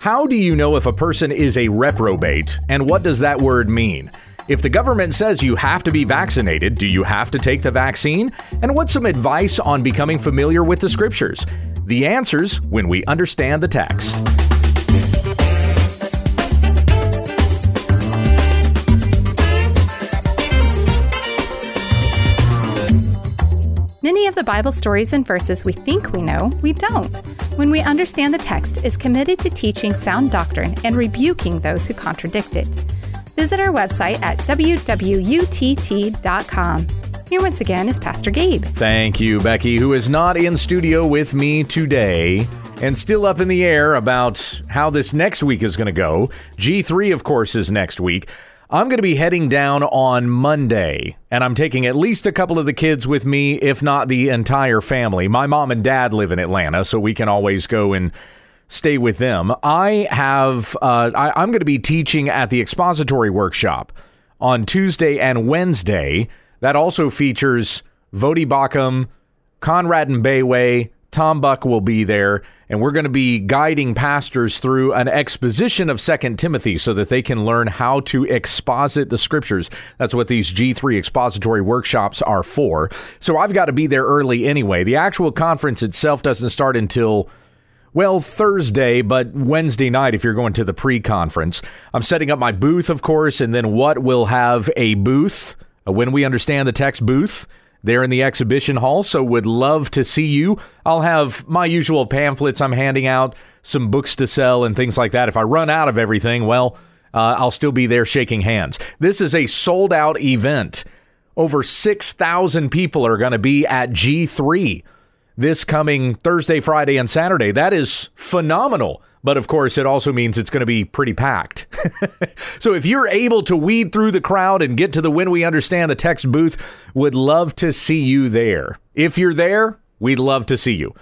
How do you know if a person is a reprobate, and what does that word mean? If the government says you have to be vaccinated, do you have to take the vaccine? And what's some advice on becoming familiar with the scriptures? The answers when we understand the text. Many of the Bible stories and verses we think we know, we don't. When we understand the text is committed to teaching sound doctrine and rebuking those who contradict it. Visit our website at wwutt.com. Here once again is Pastor Gabe. Thank you, Becky, who is not in studio with me today and still up in the air about how this next week is going to go. G3, of course, is next week. I'm going to be heading down on Monday, and I'm taking at least a couple of the kids with me, if not the entire family. My mom and dad live in Atlanta, so we can always go and stay with them. I have, uh, I, am going to be teaching at the expository workshop on Tuesday and Wednesday. That also features Voddie Baucham, Conrad Mbewe, Tom Buck will be there, and we're going to be guiding pastors through an exposition of Second Timothy so that they can learn how to exposit the scriptures. That's what these G3 expository workshops are for. So I've got to be there early anyway. The actual conference itself doesn't start until well, Thursday, but Wednesday night if you're going to the pre conference. I'm setting up my booth, of course, and then what will have a booth, when we understand the text booth there in the exhibition hall. So would love to see you. I'll have my usual pamphlets I'm handing out, some books to sell, and things like that. If I run out of everything, well, uh, I'll still be there shaking hands. This is a sold out event. Over 6,000 people are going to be at G3 this coming Thursday, Friday, and Saturday. That is phenomenal. But of course, it also means it's going to be pretty packed. so if you're able to weed through the crowd and get to the When We Understand the text booth, would love to see you there. If you're there, we'd love to see you.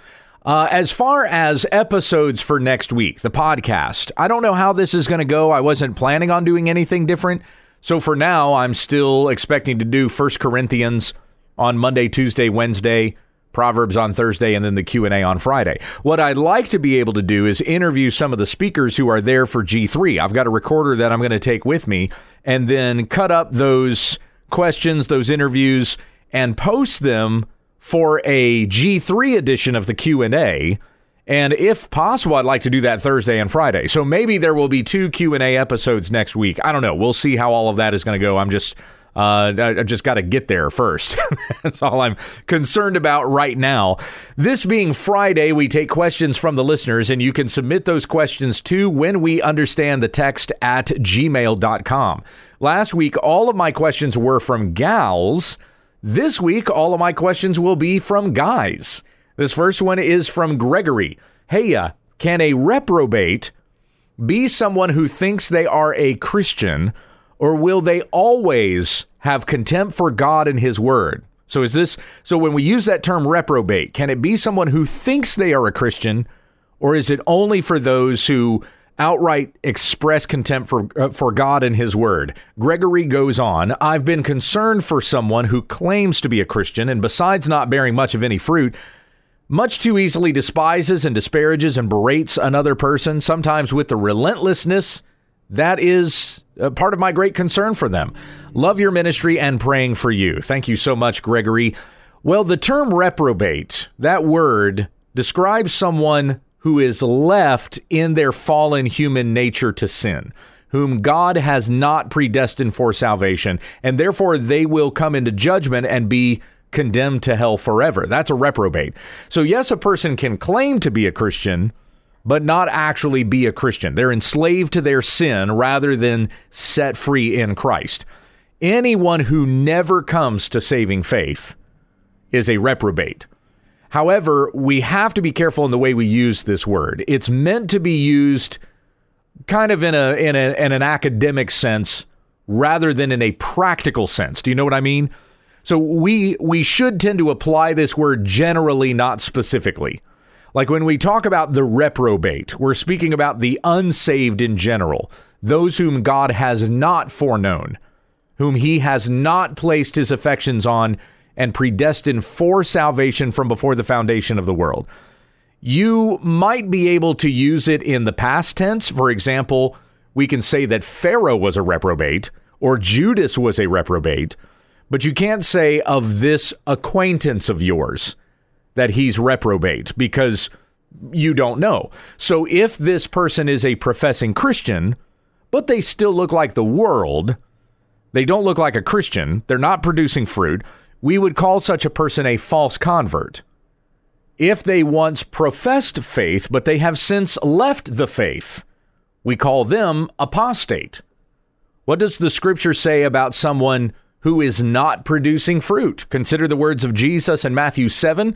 Uh, as far as episodes for next week, the podcast, I don't know how this is going to go. I wasn't planning on doing anything different. So for now, I'm still expecting to do First Corinthians on Monday, Tuesday, Wednesday, Proverbs on Thursday and then the Q&A on Friday. What I'd like to be able to do is interview some of the speakers who are there for G3. I've got a recorder that I'm going to take with me and then cut up those questions, those interviews and post them for a G3 edition of the Q&A. And if possible, I'd like to do that Thursday and Friday. So maybe there will be two Q&A episodes next week. I don't know. We'll see how all of that is going to go. I'm just uh, I, just got to get there first. That's all I'm concerned about right now. This being Friday, we take questions from the listeners, and you can submit those questions to when we understand the text at gmail.com. Last week, all of my questions were from gals. This week, all of my questions will be from guys. This first one is from Gregory. Hey, uh, can a reprobate be someone who thinks they are a Christian? or will they always have contempt for God and his word? So is this so when we use that term reprobate, can it be someone who thinks they are a Christian or is it only for those who outright express contempt for uh, for God and his word. Gregory goes on, I've been concerned for someone who claims to be a Christian and besides not bearing much of any fruit, much too easily despises and disparages and berates another person, sometimes with the relentlessness that is uh, part of my great concern for them. Love your ministry and praying for you. Thank you so much, Gregory. Well, the term reprobate, that word describes someone who is left in their fallen human nature to sin, whom God has not predestined for salvation, and therefore they will come into judgment and be condemned to hell forever. That's a reprobate. So, yes, a person can claim to be a Christian but not actually be a Christian. They're enslaved to their sin rather than set free in Christ. Anyone who never comes to saving faith is a reprobate. However, we have to be careful in the way we use this word. It's meant to be used kind of in a in, a, in an academic sense rather than in a practical sense. Do you know what I mean? So we we should tend to apply this word generally, not specifically. Like when we talk about the reprobate, we're speaking about the unsaved in general, those whom God has not foreknown, whom he has not placed his affections on and predestined for salvation from before the foundation of the world. You might be able to use it in the past tense. For example, we can say that Pharaoh was a reprobate or Judas was a reprobate, but you can't say of this acquaintance of yours that he's reprobate because you don't know. So if this person is a professing Christian, but they still look like the world, they don't look like a Christian, they're not producing fruit, we would call such a person a false convert. If they once professed faith, but they have since left the faith, we call them apostate. What does the scripture say about someone who is not producing fruit? Consider the words of Jesus in Matthew 7,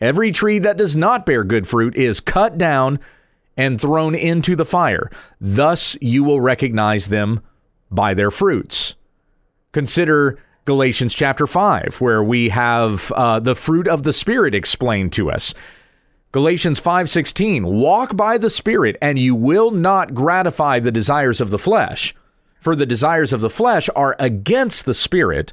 Every tree that does not bear good fruit is cut down and thrown into the fire. Thus you will recognize them by their fruits. Consider Galatians chapter 5, where we have uh, the fruit of the Spirit explained to us. Galatians 5:16 Walk by the Spirit and you will not gratify the desires of the flesh for the desires of the flesh are against the spirit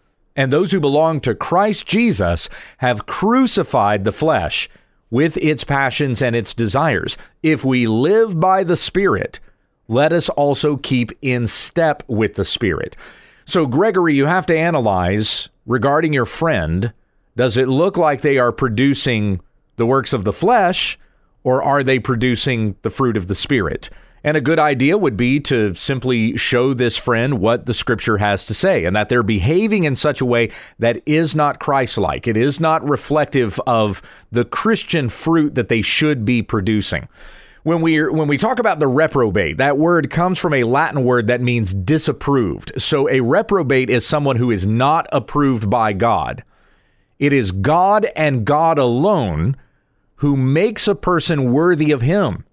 And those who belong to Christ Jesus have crucified the flesh with its passions and its desires. If we live by the Spirit, let us also keep in step with the Spirit. So, Gregory, you have to analyze regarding your friend does it look like they are producing the works of the flesh or are they producing the fruit of the Spirit? And a good idea would be to simply show this friend what the scripture has to say and that they're behaving in such a way that is not Christ like. It is not reflective of the Christian fruit that they should be producing when we when we talk about the reprobate, that word comes from a Latin word that means disapproved. So a reprobate is someone who is not approved by God. It is God and God alone who makes a person worthy of him.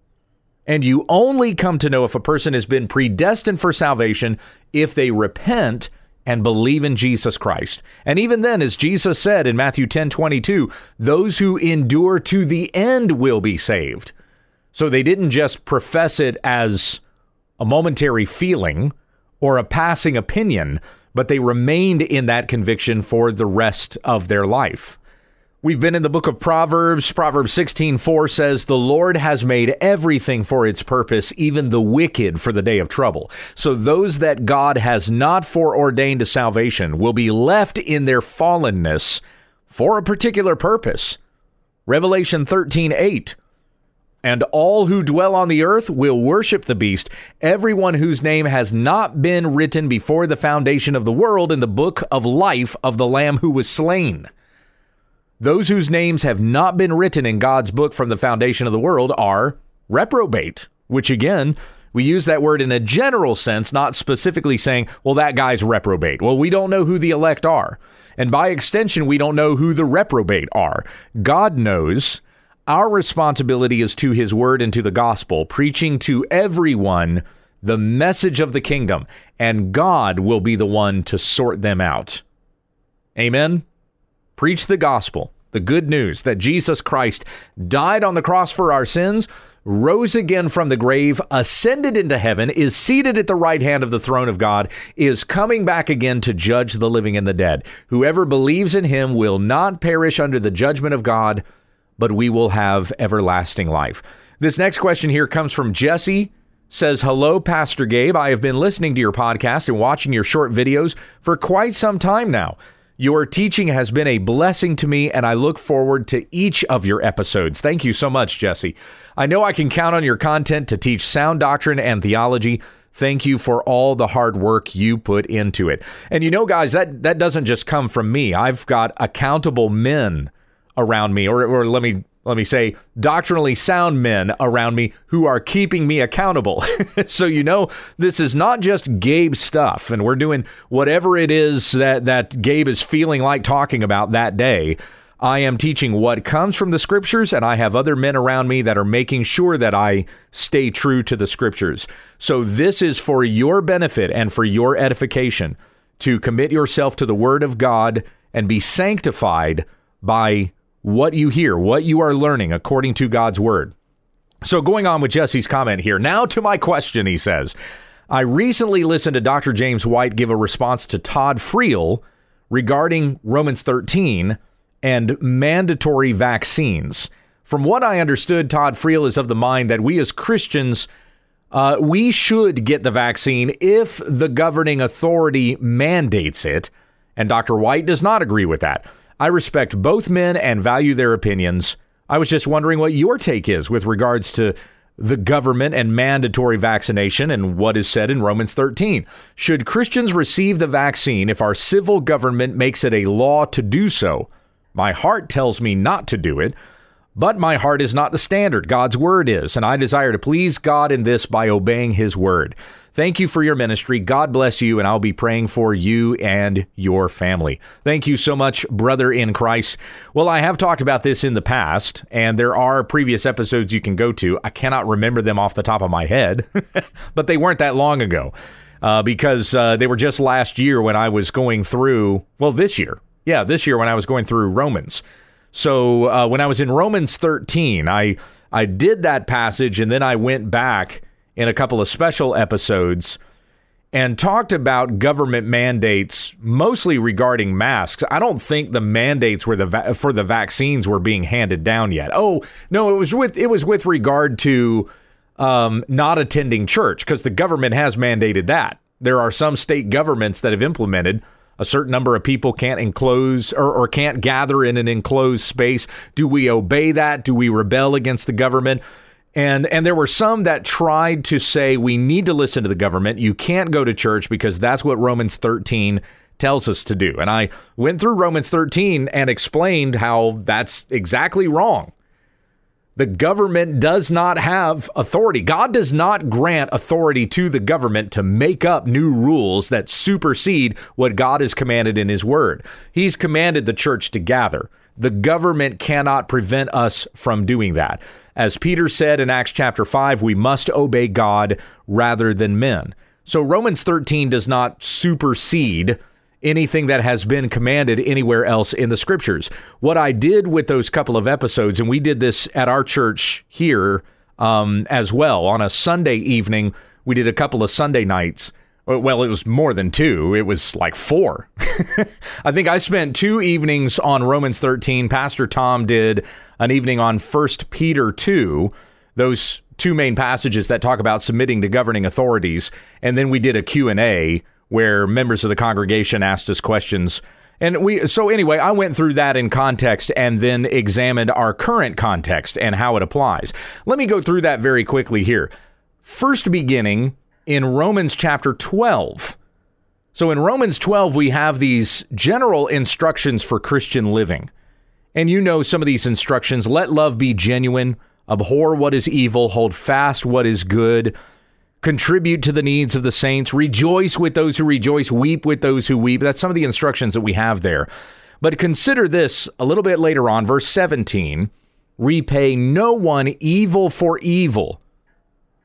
And you only come to know if a person has been predestined for salvation if they repent and believe in Jesus Christ. And even then, as Jesus said in Matthew 10 22, those who endure to the end will be saved. So they didn't just profess it as a momentary feeling or a passing opinion, but they remained in that conviction for the rest of their life. We've been in the book of Proverbs. Proverbs 16:4 says, "The Lord has made everything for its purpose, even the wicked for the day of trouble." So those that God has not foreordained to salvation will be left in their fallenness for a particular purpose. Revelation 13:8 and all who dwell on the earth will worship the beast, everyone whose name has not been written before the foundation of the world in the book of life of the Lamb who was slain. Those whose names have not been written in God's book from the foundation of the world are reprobate, which again, we use that word in a general sense, not specifically saying, well, that guy's reprobate. Well, we don't know who the elect are. And by extension, we don't know who the reprobate are. God knows our responsibility is to his word and to the gospel, preaching to everyone the message of the kingdom, and God will be the one to sort them out. Amen. Preach the gospel, the good news that Jesus Christ died on the cross for our sins, rose again from the grave, ascended into heaven, is seated at the right hand of the throne of God, is coming back again to judge the living and the dead. Whoever believes in him will not perish under the judgment of God, but we will have everlasting life. This next question here comes from Jesse. Says, Hello, Pastor Gabe. I have been listening to your podcast and watching your short videos for quite some time now. Your teaching has been a blessing to me, and I look forward to each of your episodes. Thank you so much, Jesse. I know I can count on your content to teach sound doctrine and theology. Thank you for all the hard work you put into it. And you know, guys, that, that doesn't just come from me. I've got accountable men around me, or, or let me let me say, doctrinally sound men around me who are keeping me accountable. so you know, this is not just Gabe stuff, and we're doing whatever it is that that Gabe is feeling like talking about that day. I am teaching what comes from the scriptures, and I have other men around me that are making sure that I stay true to the scriptures. So, this is for your benefit and for your edification to commit yourself to the word of God and be sanctified by what you hear, what you are learning according to God's word. So, going on with Jesse's comment here, now to my question, he says, I recently listened to Dr. James White give a response to Todd Friel regarding Romans 13 and mandatory vaccines. From what I understood, Todd Friel is of the mind that we as Christians, uh, we should get the vaccine if the governing authority mandates it. And Dr. White does not agree with that. I respect both men and value their opinions. I was just wondering what your take is with regards to the government and mandatory vaccination and what is said in Romans 13. Should Christians receive the vaccine if our civil government makes it a law to do so? My heart tells me not to do it, but my heart is not the standard. God's word is, and I desire to please God in this by obeying his word. Thank you for your ministry. God bless you, and I'll be praying for you and your family. Thank you so much, brother in Christ. Well, I have talked about this in the past, and there are previous episodes you can go to. I cannot remember them off the top of my head, but they weren't that long ago uh, because uh, they were just last year when I was going through, well, this year. Yeah, this year when I was going through Romans. So uh, when I was in Romans 13, I I did that passage and then I went back in a couple of special episodes and talked about government mandates mostly regarding masks. I don't think the mandates were the va- for the vaccines were being handed down yet. Oh, no, it was with it was with regard to um, not attending church because the government has mandated that. There are some state governments that have implemented a certain number of people can't enclose or, or can't gather in an enclosed space. Do we obey that? Do we rebel against the government? And and there were some that tried to say we need to listen to the government. You can't go to church because that's what Romans 13 tells us to do. And I went through Romans 13 and explained how that's exactly wrong. The government does not have authority. God does not grant authority to the government to make up new rules that supersede what God has commanded in His Word. He's commanded the church to gather. The government cannot prevent us from doing that. As Peter said in Acts chapter 5, we must obey God rather than men. So Romans 13 does not supersede anything that has been commanded anywhere else in the scriptures. What I did with those couple of episodes, and we did this at our church here um, as well on a Sunday evening, we did a couple of Sunday nights. Well, it was more than two. It was like four. I think I spent two evenings on Romans 13. Pastor Tom did an evening on 1 Peter 2, those two main passages that talk about submitting to governing authorities. And then we did a Q&A where members of the congregation asked us questions. And we so anyway, I went through that in context and then examined our current context and how it applies. Let me go through that very quickly here. First beginning in Romans chapter 12. So in Romans 12, we have these general instructions for Christian living. And you know some of these instructions. Let love be genuine, abhor what is evil, hold fast what is good, contribute to the needs of the saints, rejoice with those who rejoice, weep with those who weep. That's some of the instructions that we have there. But consider this a little bit later on, verse 17 repay no one evil for evil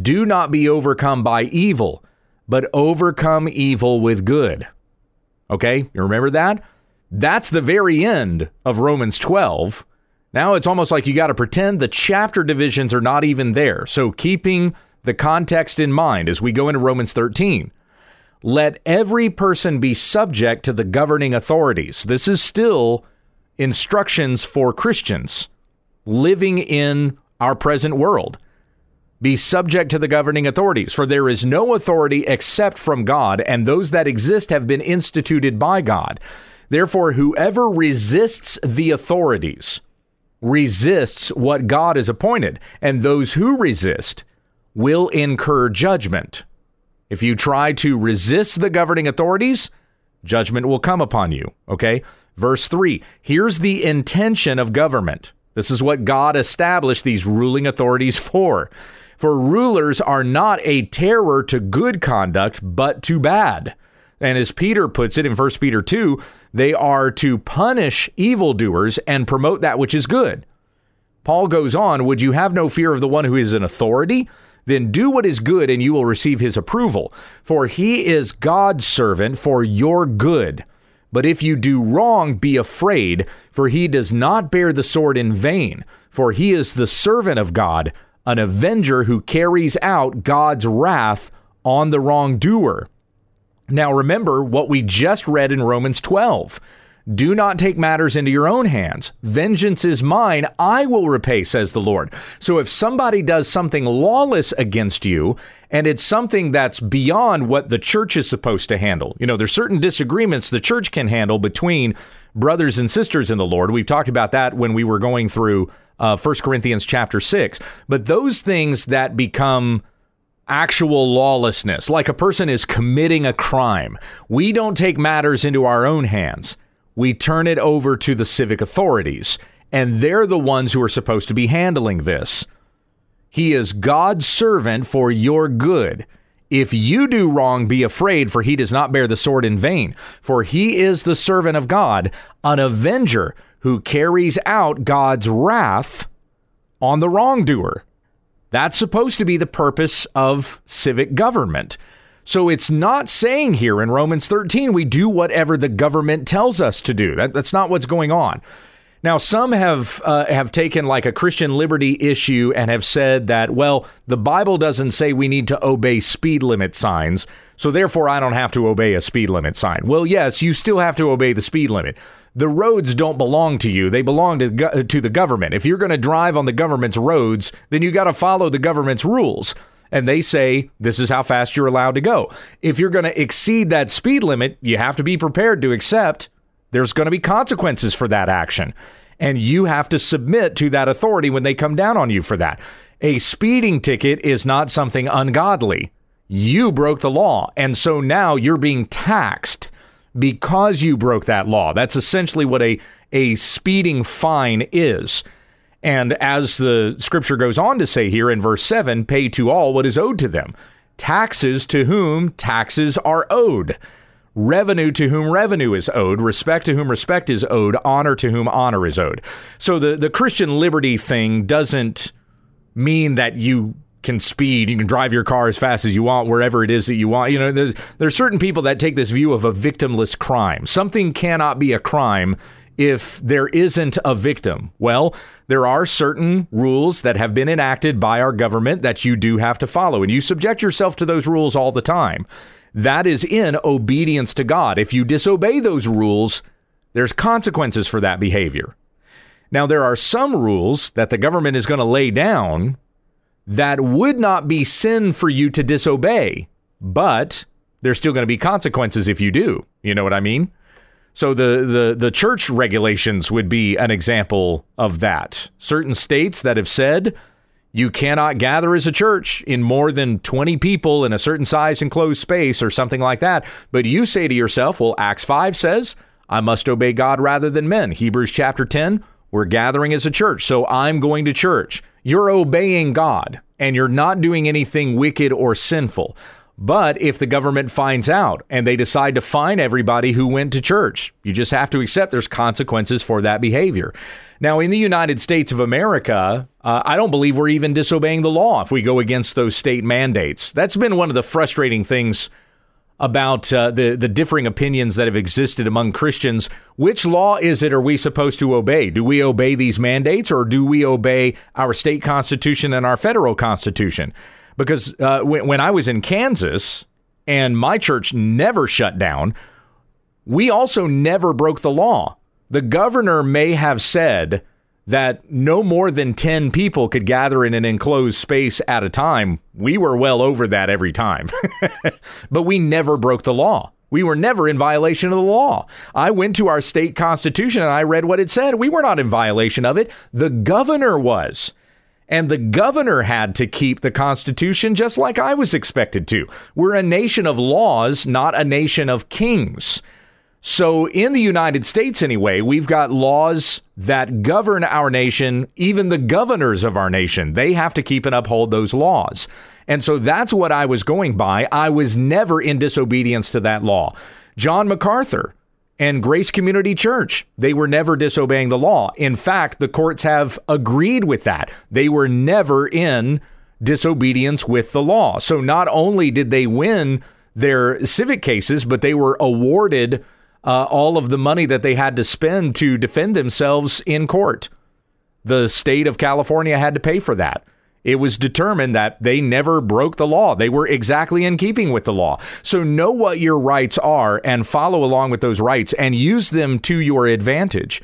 Do not be overcome by evil, but overcome evil with good. Okay, you remember that? That's the very end of Romans 12. Now it's almost like you got to pretend the chapter divisions are not even there. So, keeping the context in mind as we go into Romans 13, let every person be subject to the governing authorities. This is still instructions for Christians living in our present world. Be subject to the governing authorities, for there is no authority except from God, and those that exist have been instituted by God. Therefore, whoever resists the authorities resists what God has appointed, and those who resist will incur judgment. If you try to resist the governing authorities, judgment will come upon you. Okay? Verse 3 here's the intention of government. This is what God established these ruling authorities for. For rulers are not a terror to good conduct, but to bad. And as Peter puts it in 1 Peter 2, they are to punish evildoers and promote that which is good. Paul goes on, Would you have no fear of the one who is in authority? Then do what is good, and you will receive his approval. For he is God's servant for your good. But if you do wrong, be afraid, for he does not bear the sword in vain, for he is the servant of God, an avenger who carries out God's wrath on the wrongdoer. Now remember what we just read in Romans 12. Do not take matters into your own hands. Vengeance is mine. I will repay, says the Lord. So if somebody does something lawless against you, and it's something that's beyond what the church is supposed to handle, you know, there's certain disagreements the church can handle between brothers and sisters in the Lord. We've talked about that when we were going through uh, 1 Corinthians chapter 6. But those things that become actual lawlessness, like a person is committing a crime, we don't take matters into our own hands we turn it over to the civic authorities, and they're the ones who are supposed to be handling this. He is God's servant for your good. If you do wrong, be afraid, for he does not bear the sword in vain. For he is the servant of God, an avenger who carries out God's wrath on the wrongdoer. That's supposed to be the purpose of civic government. So it's not saying here in Romans 13 we do whatever the government tells us to do. That, that's not what's going on. Now, some have uh, have taken like a Christian liberty issue and have said that, well, the Bible doesn't say we need to obey speed limit signs, so therefore I don't have to obey a speed limit sign. Well, yes, you still have to obey the speed limit. The roads don't belong to you; they belong to to the government. If you're going to drive on the government's roads, then you got to follow the government's rules and they say this is how fast you're allowed to go. If you're going to exceed that speed limit, you have to be prepared to accept there's going to be consequences for that action. And you have to submit to that authority when they come down on you for that. A speeding ticket is not something ungodly. You broke the law. And so now you're being taxed because you broke that law. That's essentially what a, a speeding fine is. And as the scripture goes on to say here in verse 7, pay to all what is owed to them. Taxes to whom taxes are owed. Revenue to whom revenue is owed, respect to whom respect is owed, honor to whom honor is owed. So the, the Christian liberty thing doesn't mean that you can speed, you can drive your car as fast as you want, wherever it is that you want. You know, there's, there's certain people that take this view of a victimless crime. Something cannot be a crime if there isn't a victim? Well, there are certain rules that have been enacted by our government that you do have to follow, and you subject yourself to those rules all the time. That is in obedience to God. If you disobey those rules, there's consequences for that behavior. Now, there are some rules that the government is going to lay down that would not be sin for you to disobey, but there's still going to be consequences if you do. You know what I mean? So the, the the church regulations would be an example of that. Certain states that have said you cannot gather as a church in more than 20 people in a certain size enclosed space or something like that. But you say to yourself, well, Acts 5 says, I must obey God rather than men. Hebrews chapter 10, We're gathering as a church, so I'm going to church. You're obeying God and you're not doing anything wicked or sinful. But if the government finds out and they decide to fine everybody who went to church, you just have to accept there's consequences for that behavior. Now, in the United States of America, uh, I don't believe we're even disobeying the law if we go against those state mandates. That's been one of the frustrating things about uh, the the differing opinions that have existed among Christians. Which law is it are we supposed to obey? Do we obey these mandates or do we obey our state constitution and our federal constitution? Because uh, when, when I was in Kansas and my church never shut down, we also never broke the law. The governor may have said that no more than 10 people could gather in an enclosed space at a time. We were well over that every time. but we never broke the law. We were never in violation of the law. I went to our state constitution and I read what it said. We were not in violation of it. The governor was. And the governor had to keep the Constitution just like I was expected to. We're a nation of laws, not a nation of kings. So, in the United States, anyway, we've got laws that govern our nation, even the governors of our nation. They have to keep and uphold those laws. And so that's what I was going by. I was never in disobedience to that law. John MacArthur and Grace Community Church, they were never disobeying the law. In fact, the courts have agreed with that. They were never in disobedience with the law. So, not only did they win their civic cases, but they were awarded uh, all of the money that they had to spend to defend themselves in court. The state of California had to pay for that. It was determined that they never broke the law. They were exactly in keeping with the law. So know what your rights are and follow along with those rights and use them to your advantage.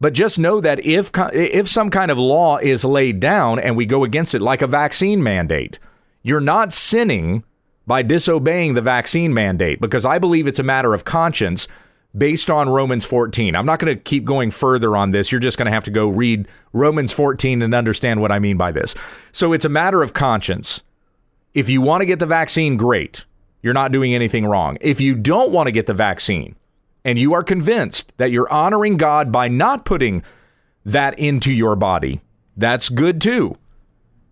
But just know that if if some kind of law is laid down and we go against it like a vaccine mandate, you're not sinning by disobeying the vaccine mandate because I believe it's a matter of conscience based on Romans 14. I'm not going to keep going further on this. You're just going to have to go read Romans 14 and understand what I mean by this. So it's a matter of conscience. If you want to get the vaccine, great. You're not doing anything wrong. If you don't want to get the vaccine and you are convinced that you're honoring God by not putting that into your body, that's good too.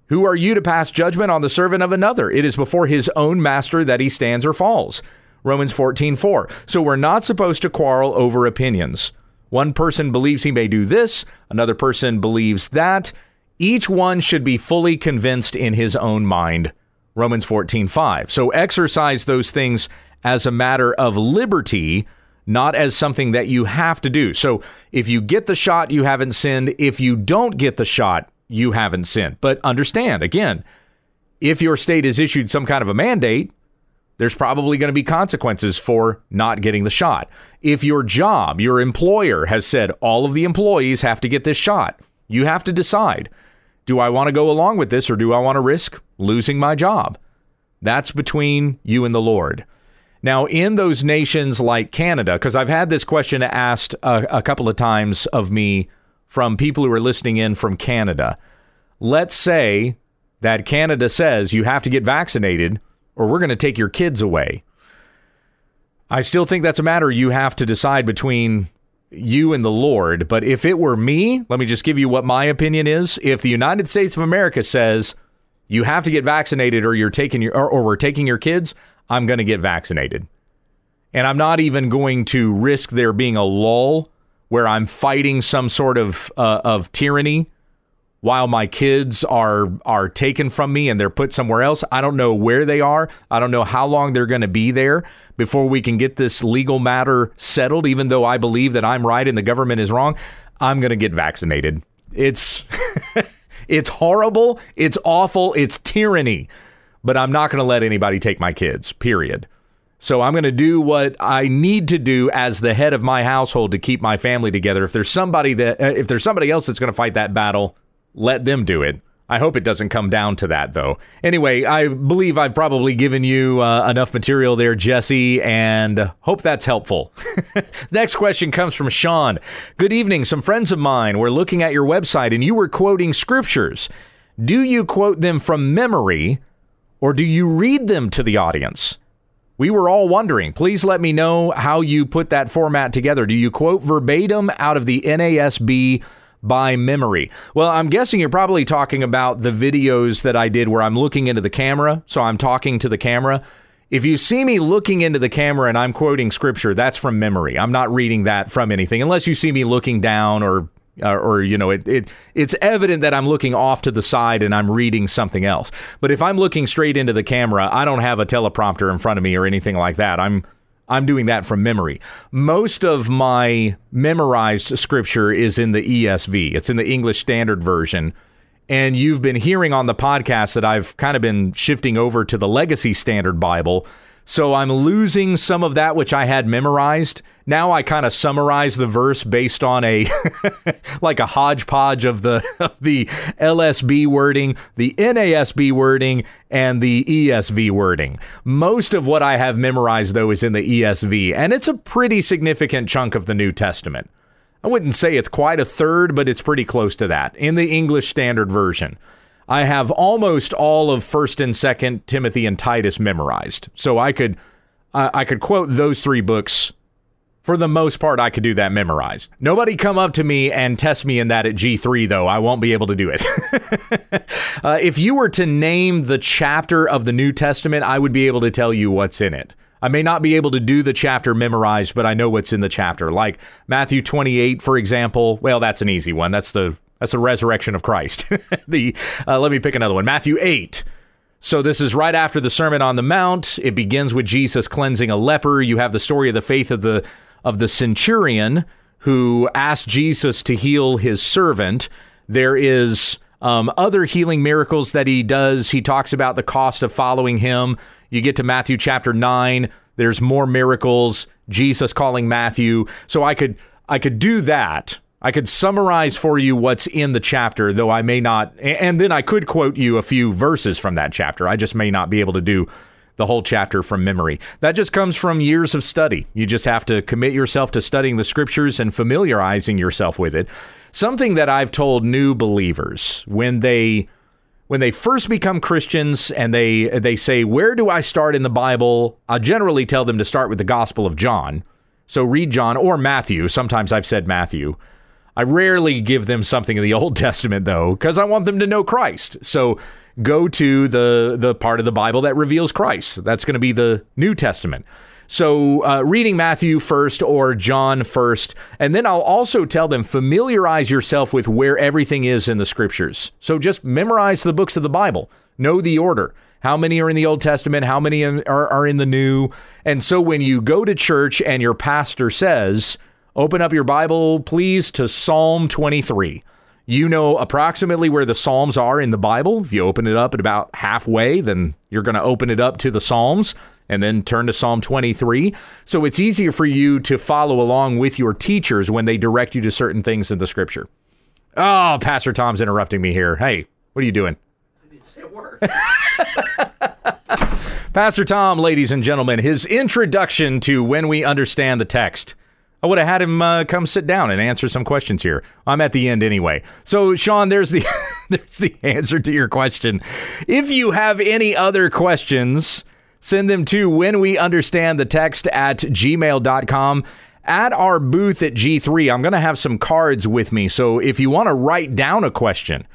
Who are you to pass judgment on the servant of another? It is before his own master that he stands or falls. Romans 14, 4. So we're not supposed to quarrel over opinions. One person believes he may do this, another person believes that. Each one should be fully convinced in his own mind. Romans 14, 5. So exercise those things as a matter of liberty, not as something that you have to do. So if you get the shot, you haven't sinned. If you don't get the shot, you haven't sinned. But understand, again, if your state has issued some kind of a mandate, there's probably going to be consequences for not getting the shot. If your job, your employer has said all of the employees have to get this shot, you have to decide do I want to go along with this or do I want to risk losing my job? That's between you and the Lord. Now, in those nations like Canada, because I've had this question asked a, a couple of times of me from people who are listening in from Canada. Let's say that Canada says you have to get vaccinated or we're going to take your kids away. I still think that's a matter you have to decide between you and the Lord. But if it were me, let me just give you what my opinion is. If the United States of America says you have to get vaccinated or you're taking your or, or we're taking your kids, I'm going to get vaccinated. And I'm not even going to risk there being a lull where I'm fighting some sort of uh, of tyranny while my kids are are taken from me and they're put somewhere else. I don't know where they are. I don't know how long they're going to be there before we can get this legal matter settled even though I believe that I'm right and the government is wrong. I'm going to get vaccinated. It's it's horrible, it's awful, it's tyranny. But I'm not going to let anybody take my kids. Period. So I'm going to do what I need to do as the head of my household to keep my family together. If there's somebody that uh, if there's somebody else that's going to fight that battle, let them do it. I hope it doesn't come down to that, though. Anyway, I believe I've probably given you uh, enough material there, Jesse, and hope that's helpful. Next question comes from Sean. Good evening. Some friends of mine were looking at your website and you were quoting scriptures. Do you quote them from memory or do you read them to the audience? We were all wondering. Please let me know how you put that format together. Do you quote verbatim out of the NASB by memory? Well, I'm guessing you're probably talking about the videos that I did where I'm looking into the camera. So I'm talking to the camera. If you see me looking into the camera and I'm quoting scripture, that's from memory. I'm not reading that from anything, unless you see me looking down or or, or, you know it, it it's evident that I'm looking off to the side and I'm reading something else. But if I'm looking straight into the camera, I don't have a teleprompter in front of me or anything like that. I'm I'm doing that from memory. Most of my memorized scripture is in the ESV. It's in the English Standard Version. And you've been hearing on the podcast that I've kind of been shifting over to the Legacy Standard Bible so I'm losing some of that which I had memorized. Now I kind of summarize the verse based on a like a hodgepodge of the of the LSB wording, the NASB wording, and the ESV wording. Most of what I have memorized though is in the ESV, and it's a pretty significant chunk of the New Testament. I wouldn't say it's quite a third, but it's pretty close to that in the English Standard Version. I have almost all of First and Second Timothy and Titus memorized, so I could uh, I could quote those three books. For the most part, I could do that memorized. Nobody come up to me and test me in that at G3, though. I won't be able to do it. uh, if you were to name the chapter of the New Testament, I would be able to tell you what's in it. I may not be able to do the chapter memorized, but I know what's in the chapter. Like Matthew 28, for example. Well, that's an easy one. That's the that's the resurrection of Christ. the uh, let me pick another one. Matthew 8. So this is right after the Sermon on the Mount. It begins with Jesus cleansing a leper. You have the story of the faith of the of the centurion who asked Jesus to heal his servant. There is um, other healing miracles that he does. He talks about the cost of following him. You get to Matthew chapter nine. There's more miracles. Jesus calling Matthew. So I could I could do that I could summarize for you what's in the chapter, though I may not, and then I could quote you a few verses from that chapter. I just may not be able to do the whole chapter from memory. That just comes from years of study. You just have to commit yourself to studying the scriptures and familiarizing yourself with it. Something that I've told new believers when they when they first become Christians and they they say, "Where do I start in the Bible?" I generally tell them to start with the Gospel of John. So read John or Matthew. Sometimes I've said Matthew. I rarely give them something in the Old Testament though, because I want them to know Christ. So go to the the part of the Bible that reveals Christ. That's going to be the New Testament. So, uh, reading Matthew first or John first, and then I'll also tell them familiarize yourself with where everything is in the scriptures. So, just memorize the books of the Bible, know the order. How many are in the Old Testament? How many are, are in the New? And so, when you go to church and your pastor says, Open up your Bible, please, to Psalm 23. You know approximately where the Psalms are in the Bible. If you open it up at about halfway, then you're going to open it up to the Psalms and then turn to Psalm 23. So it's easier for you to follow along with your teachers when they direct you to certain things in the scripture. Oh, Pastor Tom's interrupting me here. Hey, what are you doing? I didn't say a word. Pastor Tom, ladies and gentlemen, his introduction to When We Understand the Text. I would have had him uh, come sit down and answer some questions here. I'm at the end anyway. So, Sean, there's the there's the answer to your question. If you have any other questions, send them to when we understand the text at gmail.com. At our booth at G3, I'm going to have some cards with me. So if you want to write down a question,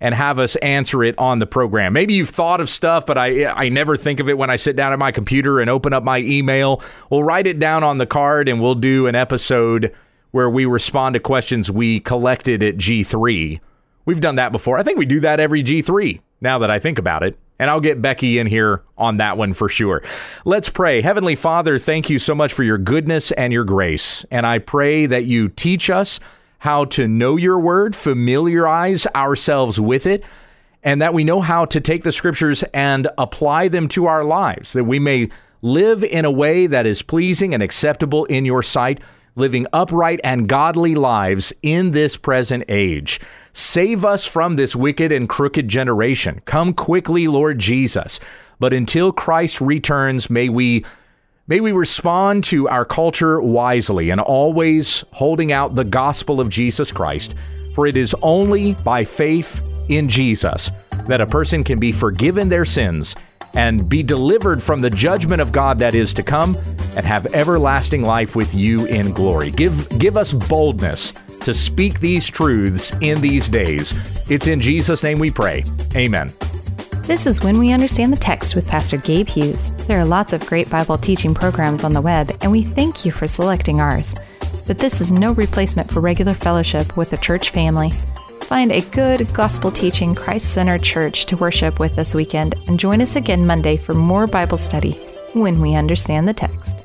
and have us answer it on the program. Maybe you've thought of stuff, but I I never think of it when I sit down at my computer and open up my email. We'll write it down on the card and we'll do an episode where we respond to questions we collected at G3. We've done that before. I think we do that every G3 now that I think about it. And I'll get Becky in here on that one for sure. Let's pray. Heavenly Father, thank you so much for your goodness and your grace. And I pray that you teach us how to know your word, familiarize ourselves with it, and that we know how to take the scriptures and apply them to our lives, that we may live in a way that is pleasing and acceptable in your sight, living upright and godly lives in this present age. Save us from this wicked and crooked generation. Come quickly, Lord Jesus. But until Christ returns, may we May we respond to our culture wisely and always holding out the gospel of Jesus Christ, for it is only by faith in Jesus that a person can be forgiven their sins and be delivered from the judgment of God that is to come and have everlasting life with you in glory. Give give us boldness to speak these truths in these days. It's in Jesus' name we pray. Amen. This is When We Understand the Text with Pastor Gabe Hughes. There are lots of great Bible teaching programs on the web, and we thank you for selecting ours. But this is no replacement for regular fellowship with the church family. Find a good, gospel teaching, Christ centered church to worship with this weekend and join us again Monday for more Bible study when we understand the text.